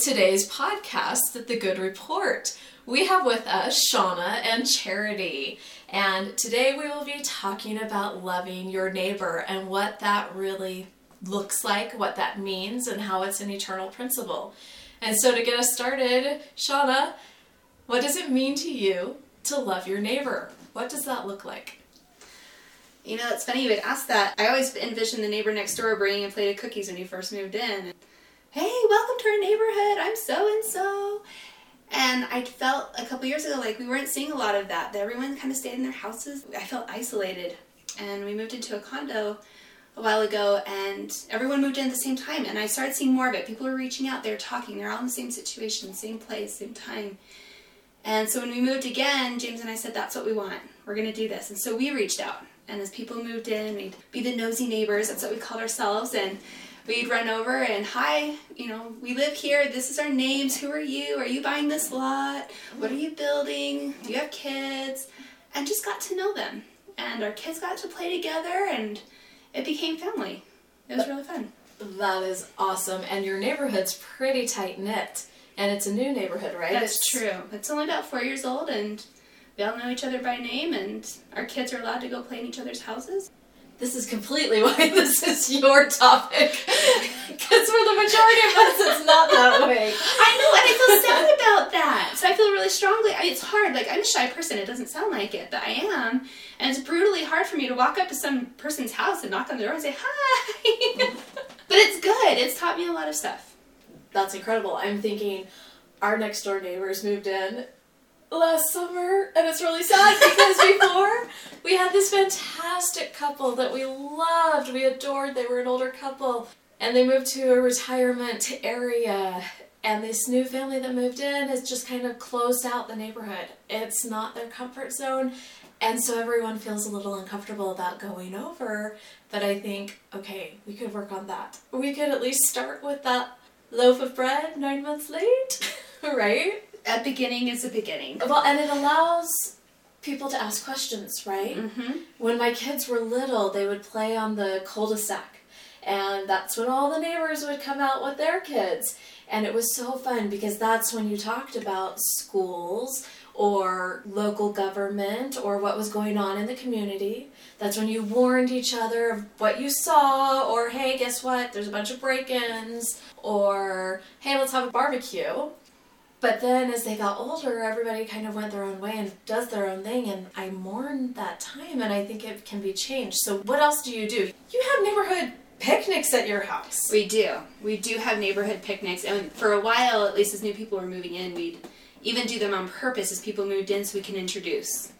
today's podcast, The Good Report. We have with us Shauna and Charity, and today we will be talking about loving your neighbor and what that really looks like, what that means, and how it's an eternal principle. And so, to get us started, Shauna, what does it mean to you to love your neighbor? What does that look like? You know, it's funny you would ask that. I always envisioned the neighbor next door bringing a plate of cookies when you first moved in. Hey, welcome to our neighborhood. I'm so and so. And I felt a couple years ago like we weren't seeing a lot of that. That everyone kind of stayed in their houses. I felt isolated. And we moved into a condo a while ago and everyone moved in at the same time and I started seeing more of it. People were reaching out, they're talking, they're all in the same situation, same place, same time. And so when we moved again, James and I said, that's what we want. We're going to do this. And so we reached out. And as people moved in, we'd be the nosy neighbors. That's what we called ourselves. And we'd run over and, hi, you know, we live here. This is our names. Who are you? Are you buying this lot? What are you building? Do you have kids? And just got to know them. And our kids got to play together and it became family. It was really fun. That is awesome. And your neighborhood's pretty tight knit. And it's a new neighborhood, right? That's it's... true. It's only about four years old, and we all know each other by name, and our kids are allowed to go play in each other's houses. This is completely why this is your topic. Because for the majority of us, it's not that way. I know, and I feel sad about that. So I feel really strongly. I, it's hard. Like, I'm a shy person. It doesn't sound like it, but I am. And it's brutally hard for me to walk up to some person's house and knock on the door and say, hi. but it's good. It's taught me a lot of stuff that's incredible. I'm thinking our next door neighbors moved in last summer, and it's really sad because before we had this fantastic couple that we loved, we adored. They were an older couple, and they moved to a retirement area. And this new family that moved in has just kind of closed out the neighborhood. It's not their comfort zone. And so everyone feels a little uncomfortable about going over. But I think, okay, we could work on that. We could at least start with that loaf of bread nine months late, right? A beginning is a beginning. Well, and it allows people to ask questions, right? Mm-hmm. When my kids were little, they would play on the cul-de-sac. And that's when all the neighbors would come out with their kids. And it was so fun because that's when you talked about schools or local government or what was going on in the community. That's when you warned each other of what you saw, or hey, guess what? There's a bunch of break ins, or hey, let's have a barbecue. But then as they got older, everybody kind of went their own way and does their own thing, and I mourn that time, and I think it can be changed. So, what else do you do? You have neighborhood picnics at your house. We do. We do have neighborhood picnics, and for a while, at least as new people were moving in, we'd even do them on purpose as people moved in so we can introduce.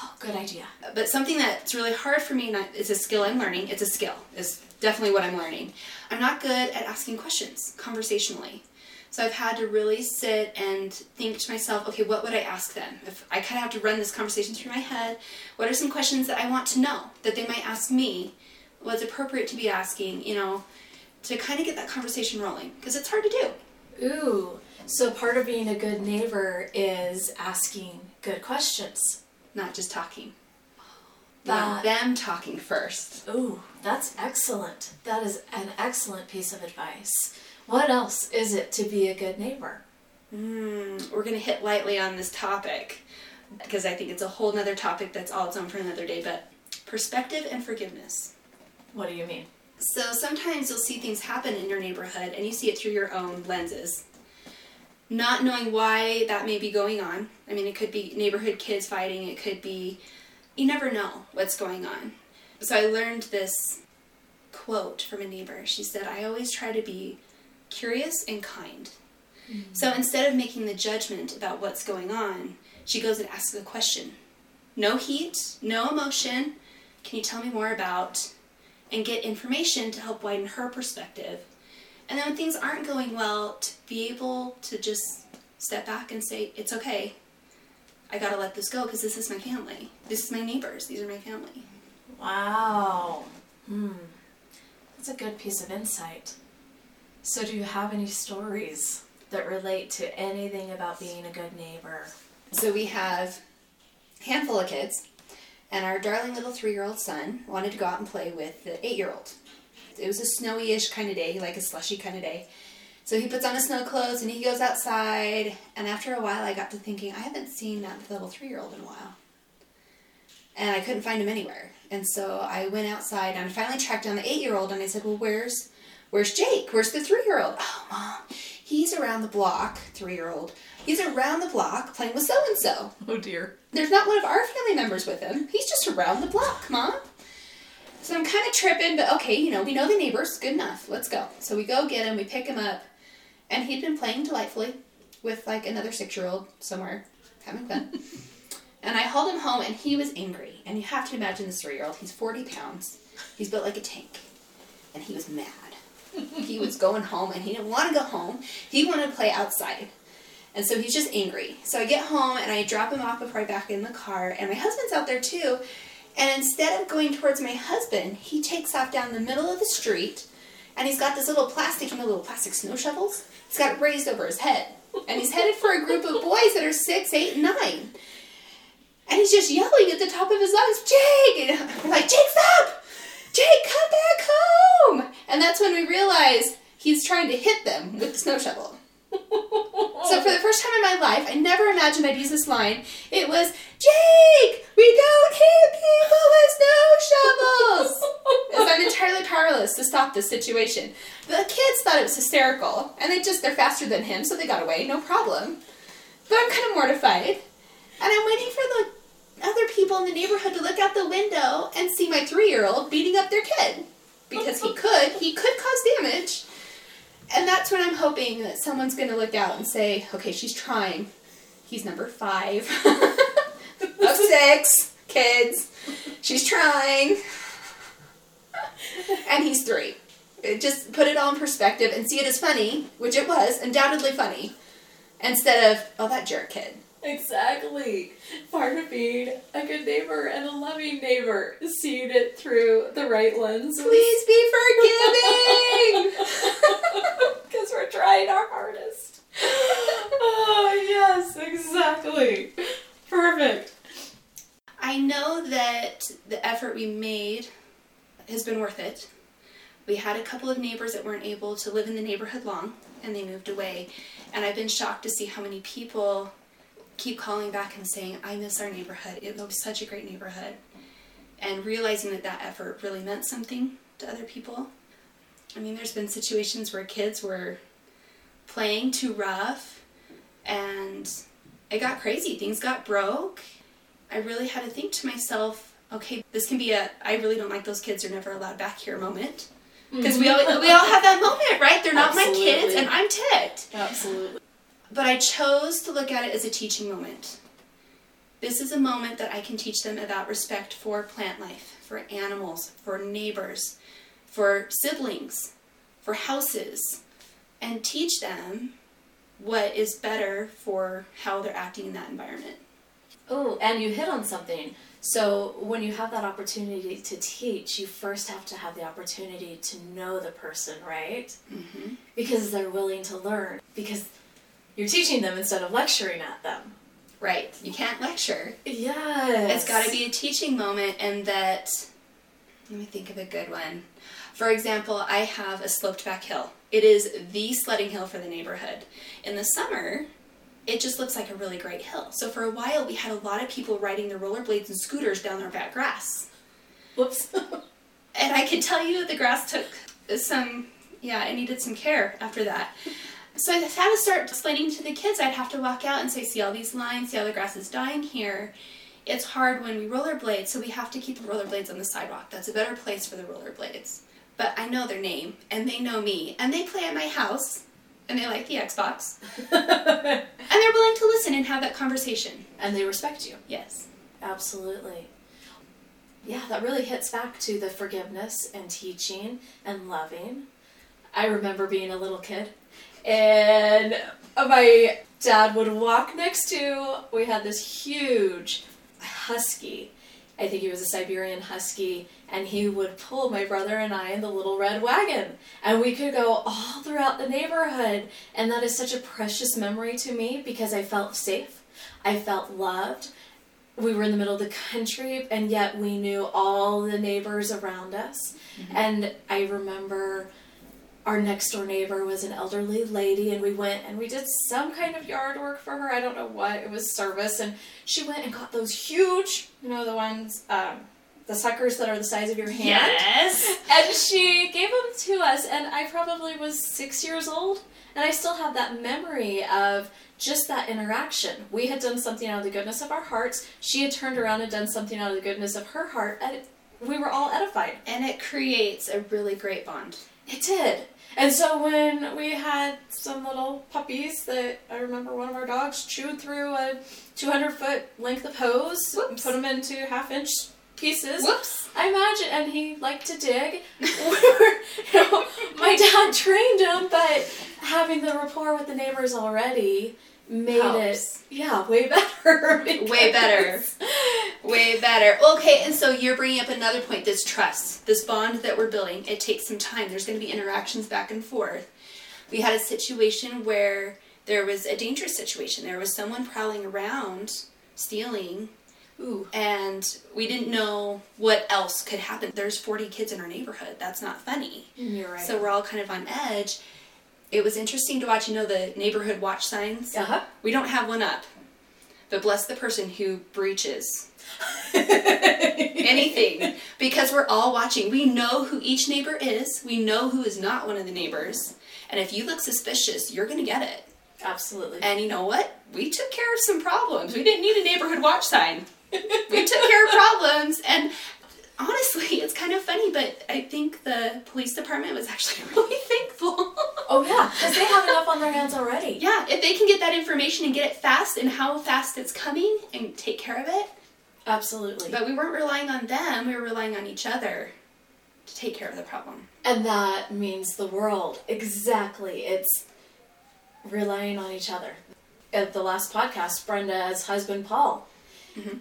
Oh, good idea. But something that's really hard for me, and it's a skill I'm learning, it's a skill, is definitely what I'm learning. I'm not good at asking questions conversationally. So I've had to really sit and think to myself, okay, what would I ask them? If I kind of have to run this conversation through my head, what are some questions that I want to know that they might ask me? What's appropriate to be asking, you know, to kind of get that conversation rolling because it's hard to do. Ooh, so part of being a good neighbor is asking good questions, not just talking. That, them talking first. Ooh, that's excellent. That is an excellent piece of advice. What else is it to be a good neighbor? Mm, we're going to hit lightly on this topic because I think it's a whole other topic that's all its own for another day, but perspective and forgiveness. What do you mean? So sometimes you'll see things happen in your neighborhood and you see it through your own lenses not knowing why that may be going on. I mean, it could be neighborhood kids fighting, it could be, you never know what's going on. So I learned this quote from a neighbor. She said, I always try to be curious and kind. Mm-hmm. So instead of making the judgment about what's going on, she goes and asks a question. No heat, no emotion. Can you tell me more about? And get information to help widen her perspective and then when things aren't going well, to be able to just step back and say, it's okay. I gotta let this go because this is my family. This is my neighbors. These are my family. Wow. Hmm. That's a good piece of insight. So, do you have any stories that relate to anything about being a good neighbor? So, we have a handful of kids, and our darling little three year old son wanted to go out and play with the eight year old it was a snowy-ish kind of day, like a slushy kind of day. So he puts on his snow clothes and he goes outside. And after a while, I got to thinking, I haven't seen that little three year old in a while. And I couldn't find him anywhere. And so I went outside and I finally tracked down the eight year old and I said, Well, where's where's Jake? Where's the three year old? Oh, mom, he's around the block, three year old. He's around the block playing with so and so. Oh dear. There's not one of our family members with him. He's just around the block, mom. So I'm kind of tripping, but okay, you know, we know the neighbors. Good enough. Let's go. So we go get him, we pick him up, and he'd been playing delightfully with like another six year old somewhere, having fun. and I hauled him home, and he was angry. And you have to imagine this three year old. He's 40 pounds, he's built like a tank, and he was mad. he was going home, and he didn't want to go home. He wanted to play outside. And so he's just angry. So I get home and I drop him off before I back in the car, and my husband's out there too. And instead of going towards my husband, he takes off down the middle of the street and he's got this little plastic, you know, little plastic snow shovels. He's got it raised over his head. And he's headed for a group of boys that are six, eight, and nine. And he's just yelling at the top of his lungs, Jake! And we're like, Jake, stop! Jake, come back home! And that's when we realize he's trying to hit them with the snow shovel. So for the first time in my life, I never imagined I'd use this line. It was, Jake, we don't hit people with snow shovels! I'm entirely powerless to stop this situation. The kids thought it was hysterical, and they just, they're faster than him, so they got away, no problem. But I'm kind of mortified. And I'm waiting for the other people in the neighborhood to look out the window and see my three-year-old beating up their kid. Because he could, he could cause damage. And that's when I'm hoping that someone's going to look out and say, okay, she's trying. He's number five of six kids. She's trying. and he's three. It just put it all in perspective and see it as funny, which it was, undoubtedly funny, instead of, oh, that jerk kid. Exactly. Part of being a good neighbor and a loving neighbor, seeing it through the right lens. Please be forgiving! Because we're trying our hardest. oh, yes, exactly. Perfect. I know that the effort we made has been worth it. We had a couple of neighbors that weren't able to live in the neighborhood long and they moved away. And I've been shocked to see how many people keep calling back and saying, I miss our neighborhood. It was such a great neighborhood. And realizing that that effort really meant something to other people. I mean, there's been situations where kids were playing too rough and it got crazy. Things got broke. I really had to think to myself, okay, this can be a I really don't like those kids are never allowed back here moment. Because we all, we all have that moment, right? They're not Absolutely. my kids and I'm ticked. Absolutely. But I chose to look at it as a teaching moment. This is a moment that I can teach them about respect for plant life, for animals, for neighbors, for siblings, for houses, and teach them what is better for how they're acting in that environment. Oh, and you hit on something. So when you have that opportunity to teach, you first have to have the opportunity to know the person, right? Mm-hmm. Because they're willing to learn. Because you're teaching them instead of lecturing at them. Right. You can't lecture. Yes. It's got to be a teaching moment, and that. Let me think of a good one. For example, I have a sloped back hill. It is the sledding hill for the neighborhood. In the summer, it just looks like a really great hill. So for a while, we had a lot of people riding their rollerblades and scooters down our back grass. Whoops. And I can tell you the grass took some, yeah, it needed some care after that. So I had to start explaining to the kids. I'd have to walk out and say, see all these lines, see how the grass is dying here. It's hard when we rollerblade, so we have to keep the rollerblades on the sidewalk. That's a better place for the rollerblades. But I know their name, and they know me, and they play at my house, and they like the Xbox, and they're willing to listen and have that conversation. and they respect you. Yes. Absolutely. Yeah, that really hits back to the forgiveness and teaching and loving. I remember being a little kid, and my dad would walk next to, we had this huge husky. I think he was a Siberian husky, and he would pull my brother and I in the little red wagon. And we could go all throughout the neighborhood. And that is such a precious memory to me because I felt safe. I felt loved we were in the middle of the country and yet we knew all the neighbors around us mm-hmm. and i remember our next door neighbor was an elderly lady, and we went and we did some kind of yard work for her. I don't know what, it was service. And she went and got those huge, you know, the ones, um, the suckers that are the size of your hand. Yes. And she gave them to us, and I probably was six years old, and I still have that memory of just that interaction. We had done something out of the goodness of our hearts. She had turned around and done something out of the goodness of her heart, and it, we were all edified. And it creates a really great bond. It did. And so when we had some little puppies that I remember one of our dogs chewed through a 200 foot length of hose and put them into half inch pieces. Whoops. I imagine, and he liked to dig. you know, my dad trained him, but having the rapport with the neighbors already made Helps. it, yeah, way better. Way better. Way better. Okay, and so you're bringing up another point this trust, this bond that we're building. It takes some time. There's going to be interactions back and forth. We had a situation where there was a dangerous situation. There was someone prowling around stealing, Ooh, and we didn't know what else could happen. There's 40 kids in our neighborhood. That's not funny. Mm, you're right. So we're all kind of on edge. It was interesting to watch, you know, the neighborhood watch signs. uh-huh. We don't have one up. But bless the person who breaches anything because we're all watching. We know who each neighbor is. We know who is not one of the neighbors. And if you look suspicious, you're going to get it. Absolutely. And you know what? We took care of some problems. We didn't need a neighborhood watch sign. we took care of problems and honestly, it's kind of funny, but I think the police department was actually really thankful. Oh yeah, because they have enough on their hands already. yeah, if they can get that information and get it fast and how fast it's coming and take care of it, Absolutely. But we weren't relying on them, we were relying on each other to take care of the problem. And that means the world. Exactly. It's relying on each other. At the last podcast, Brenda's husband, Paul, Mhm.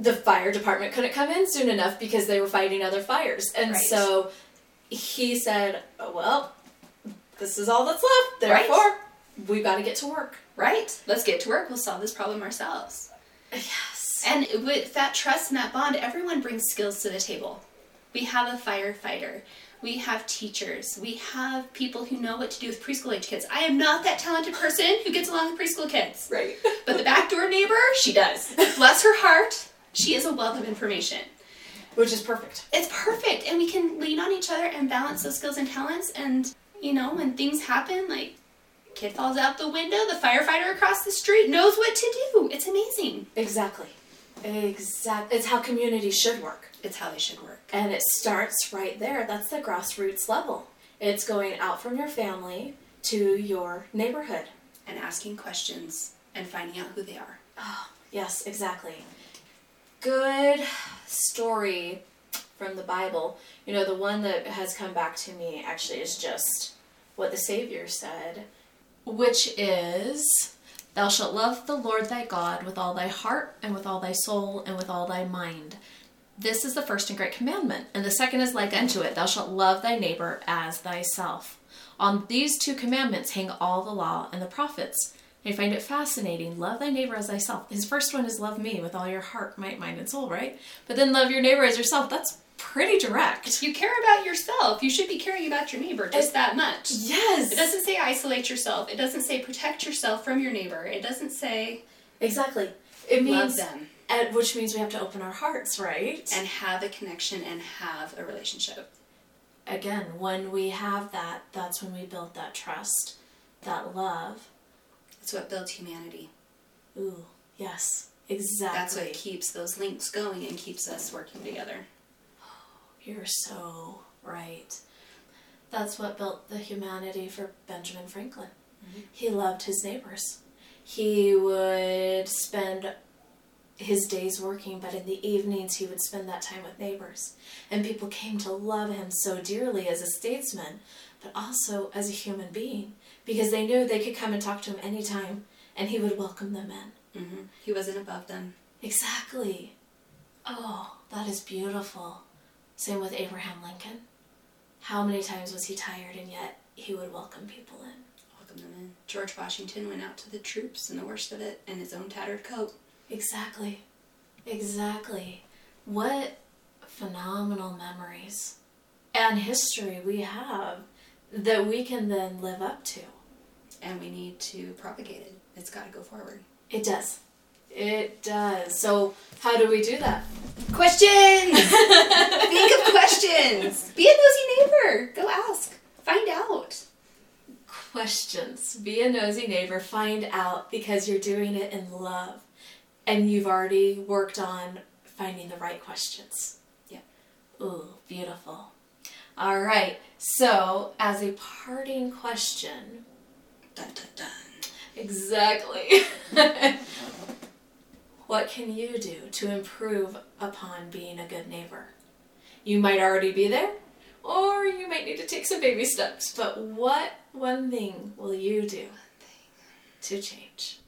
the fire department couldn't come in soon enough because they were fighting other fires. And Right. so he said, oh, Well, this is all that's left. Right. Therefore, we've got to get to work. Right? Let's get to work, we'll solve this problem ourselves. Yes. And with that trust and that bond, everyone brings skills to the table. We have a firefighter. We have teachers. We have people who know what to do with preschool age kids. I am not that talented person who gets along with preschool kids. Right. But the backdoor neighbor, she does. Bless her heart, she is a wealth of information. Which is perfect. It's perfect, and we can lean on each other and balance those skills and talents. And you know, when things happen, like kid falls out the window, the firefighter across the street knows what to do. It's amazing. Exactly. Exactly. It's how communities should work. It's how they should work. And it starts right there. That's the grassroots level. It's going out from your family to your neighborhood. And asking questions and finding out who they are. Oh, yes, exactly. Good story from the Bible. You know, the one that has come back to me actually is just what the Savior said, which is Thou shalt love the Lord thy God with all thy heart, and with all thy soul, and with all thy mind. This is the first and great commandment, and the second is like unto it Thou shalt love thy neighbor as thyself. On these two commandments hang all the law and the prophets. I find it fascinating. Love thy neighbor as thyself. His first one is love me with all your heart, might, mind, and soul, right? But then love your neighbor as yourself. That's pretty direct. If you care about yourself, you should be caring about your neighbor just that much. Yes. It doesn't say isolate yourself. It doesn't say protect yourself from your neighbor. It doesn't say Exactly. It love means, them and, which means we have to open our hearts, right? and have a connection and have a relationship. again, when we have that, that's when we build that trust, that love. It's what builds humanity. Ooh, yes, exactly. That's what keeps those links going and keeps us working together. You're so right. That's what built the humanity for Benjamin Franklin. He loved his neighbors. He would spend his days working, but in the evenings he would spend that time with neighbors. And people came to love him so dearly as a statesman, but also as a human being, because they knew they could come and talk to him anytime, and he would welcome them in. hmm He wasn't above them. Exactly. Oh, that is beautiful. Same with Abraham Lincoln. How many times was he tired and yet he would welcome people in? Welcome them in. George Washington went out to the troops in the worst of it in his own tattered coat. Exactly. Exactly. What phenomenal memories and history we have that we can then live up to. And we need to propagate it. It's got to go forward. It does. It does. So, how do we do that? Questions! Think of questions. Be a nosy neighbor. Go ask. Find out. Questions. Be a nosy neighbor. Find out because you're doing it in love. And you've already worked on finding the right questions. Yeah. Ooh, beautiful. All right. So, as a parting question, Dun, dun, dun. exactly. what can you do to improve upon being a good neighbor? You might already be there, or you might need to take some baby steps, but what one thing will you do to change?